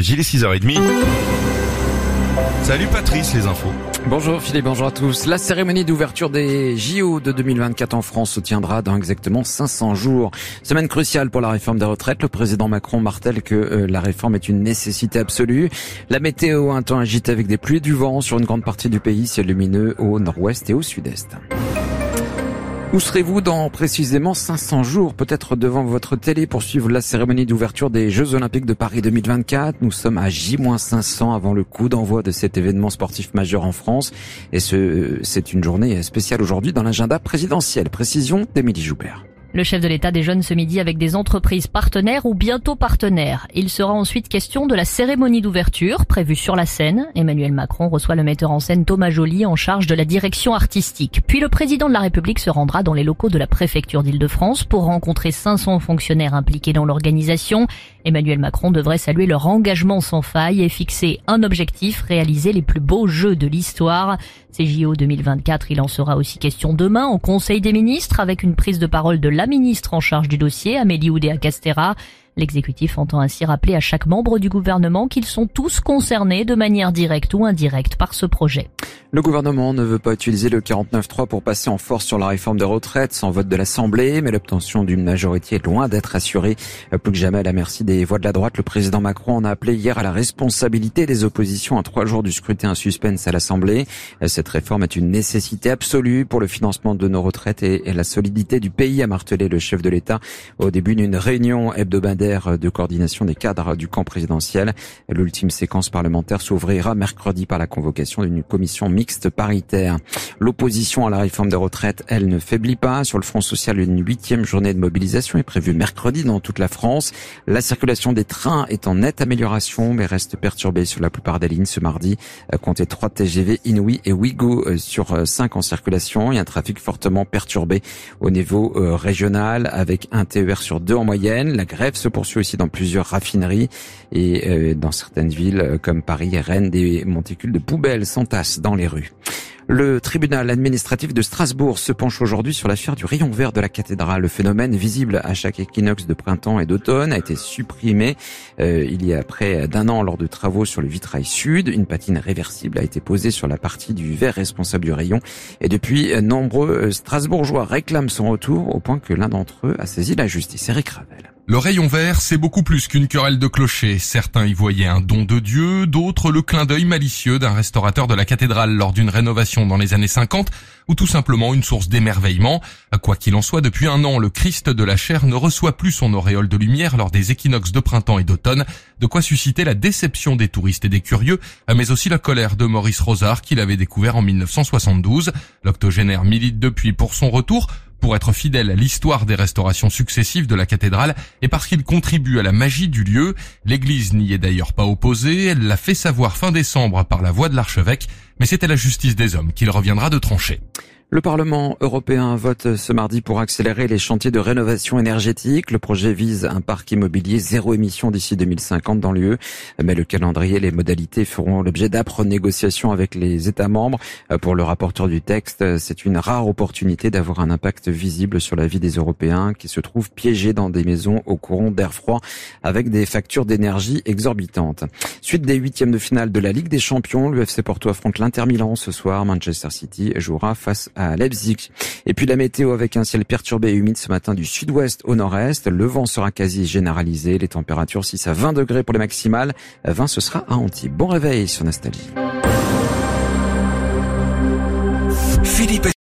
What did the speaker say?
Gilles 6h30. Salut Patrice, les infos. Bonjour Philippe, bonjour à tous. La cérémonie d'ouverture des JO de 2024 en France se tiendra dans exactement 500 jours. Semaine cruciale pour la réforme des retraites. Le président Macron martèle que euh, la réforme est une nécessité absolue. La météo, un temps agité avec des pluies du vent sur une grande partie du pays, ciel lumineux au nord-ouest et au sud-est. Où serez-vous dans précisément 500 jours, peut-être devant votre télé pour suivre la cérémonie d'ouverture des Jeux Olympiques de Paris 2024 Nous sommes à J-500 avant le coup d'envoi de cet événement sportif majeur en France. Et ce, c'est une journée spéciale aujourd'hui dans l'agenda présidentiel. Précision d'Émilie Joubert. Le chef de l'État déjeune ce midi avec des entreprises partenaires ou bientôt partenaires. Il sera ensuite question de la cérémonie d'ouverture prévue sur la scène. Emmanuel Macron reçoit le metteur en scène Thomas Joly en charge de la direction artistique. Puis le président de la République se rendra dans les locaux de la préfecture d'Île-de-France pour rencontrer 500 fonctionnaires impliqués dans l'organisation. Emmanuel Macron devrait saluer leur engagement sans faille et fixer un objectif, réaliser les plus beaux jeux de l'histoire. Ces JO 2024, il en sera aussi question demain au Conseil des ministres avec une prise de parole de la ministre en charge du dossier, Amélie Oudéa-Castera. L'exécutif entend ainsi rappeler à chaque membre du gouvernement qu'ils sont tous concernés de manière directe ou indirecte par ce projet. Le gouvernement ne veut pas utiliser le 49.3 pour passer en force sur la réforme des retraites sans vote de l'Assemblée, mais l'obtention d'une majorité est loin d'être assurée. Plus que jamais à la merci des voix de la droite, le président Macron en a appelé hier à la responsabilité des oppositions à trois jours du scrutin suspense à l'Assemblée. Cette réforme est une nécessité absolue pour le financement de nos retraites et la solidité du pays, a martelé le chef de l'État au début d'une réunion hebdomadaire de coordination des cadres du camp présidentiel. L'ultime séquence parlementaire s'ouvrira mercredi par la convocation d'une commission mixte paritaire. L'opposition à la réforme des retraites, elle, ne faiblit pas. Sur le Front social, une huitième journée de mobilisation est prévue mercredi dans toute la France. La circulation des trains est en nette amélioration, mais reste perturbée sur la plupart des lignes ce mardi. Comptez 3 TGV Inouï et Ouigo euh, sur 5 en circulation. A un trafic fortement perturbé au niveau euh, régional avec un TER sur 2 en moyenne. La grève se poursuit aussi dans plusieurs raffineries et euh, dans certaines villes comme Paris et Rennes, des monticules de poubelles s'entassent dans les rues. Le tribunal administratif de Strasbourg se penche aujourd'hui sur l'affaire du rayon vert de la cathédrale. Le phénomène visible à chaque équinoxe de printemps et d'automne a été supprimé euh, il y a près d'un an lors de travaux sur le vitrail sud. Une patine réversible a été posée sur la partie du verre responsable du rayon. Et depuis, nombreux Strasbourgeois réclament son retour au point que l'un d'entre eux a saisi la justice. Eric Ravel. Le rayon vert, c'est beaucoup plus qu'une querelle de clocher. Certains y voyaient un don de Dieu, d'autres le clin d'œil malicieux d'un restaurateur de la cathédrale lors d'une rénovation dans les années 50, ou tout simplement une source d'émerveillement. Quoi qu'il en soit, depuis un an, le Christ de la chair ne reçoit plus son auréole de lumière lors des équinoxes de printemps et d'automne, de quoi susciter la déception des touristes et des curieux, mais aussi la colère de Maurice Rosard qu'il avait découvert en 1972. L'octogénaire milite depuis pour son retour, pour être fidèle à l'histoire des restaurations successives de la cathédrale et parce qu'il contribue à la magie du lieu. L'église n'y est d'ailleurs pas opposée, elle l'a fait savoir fin décembre par la voix de l'archevêque, mais c'est à la justice des hommes qu'il reviendra de trancher. Le Parlement européen vote ce mardi pour accélérer les chantiers de rénovation énergétique. Le projet vise un parc immobilier zéro émission d'ici 2050 dans l'UE. Mais le calendrier et les modalités feront l'objet d'âpres négociations avec les États membres. Pour le rapporteur du texte, c'est une rare opportunité d'avoir un impact visible sur la vie des Européens qui se trouvent piégés dans des maisons au courant d'air froid avec des factures d'énergie exorbitantes. Suite des huitièmes de finale de la Ligue des Champions, l'UFC Porto affronte l'Inter Milan ce soir. Manchester City jouera face à à Leipzig. Et puis la météo avec un ciel perturbé et humide ce matin du sud-ouest au nord-est. Le vent sera quasi généralisé. Les températures 6 à 20 degrés pour les maximales. 20 ce sera à Antibes. Bon réveil sur Nostalgie. Philippe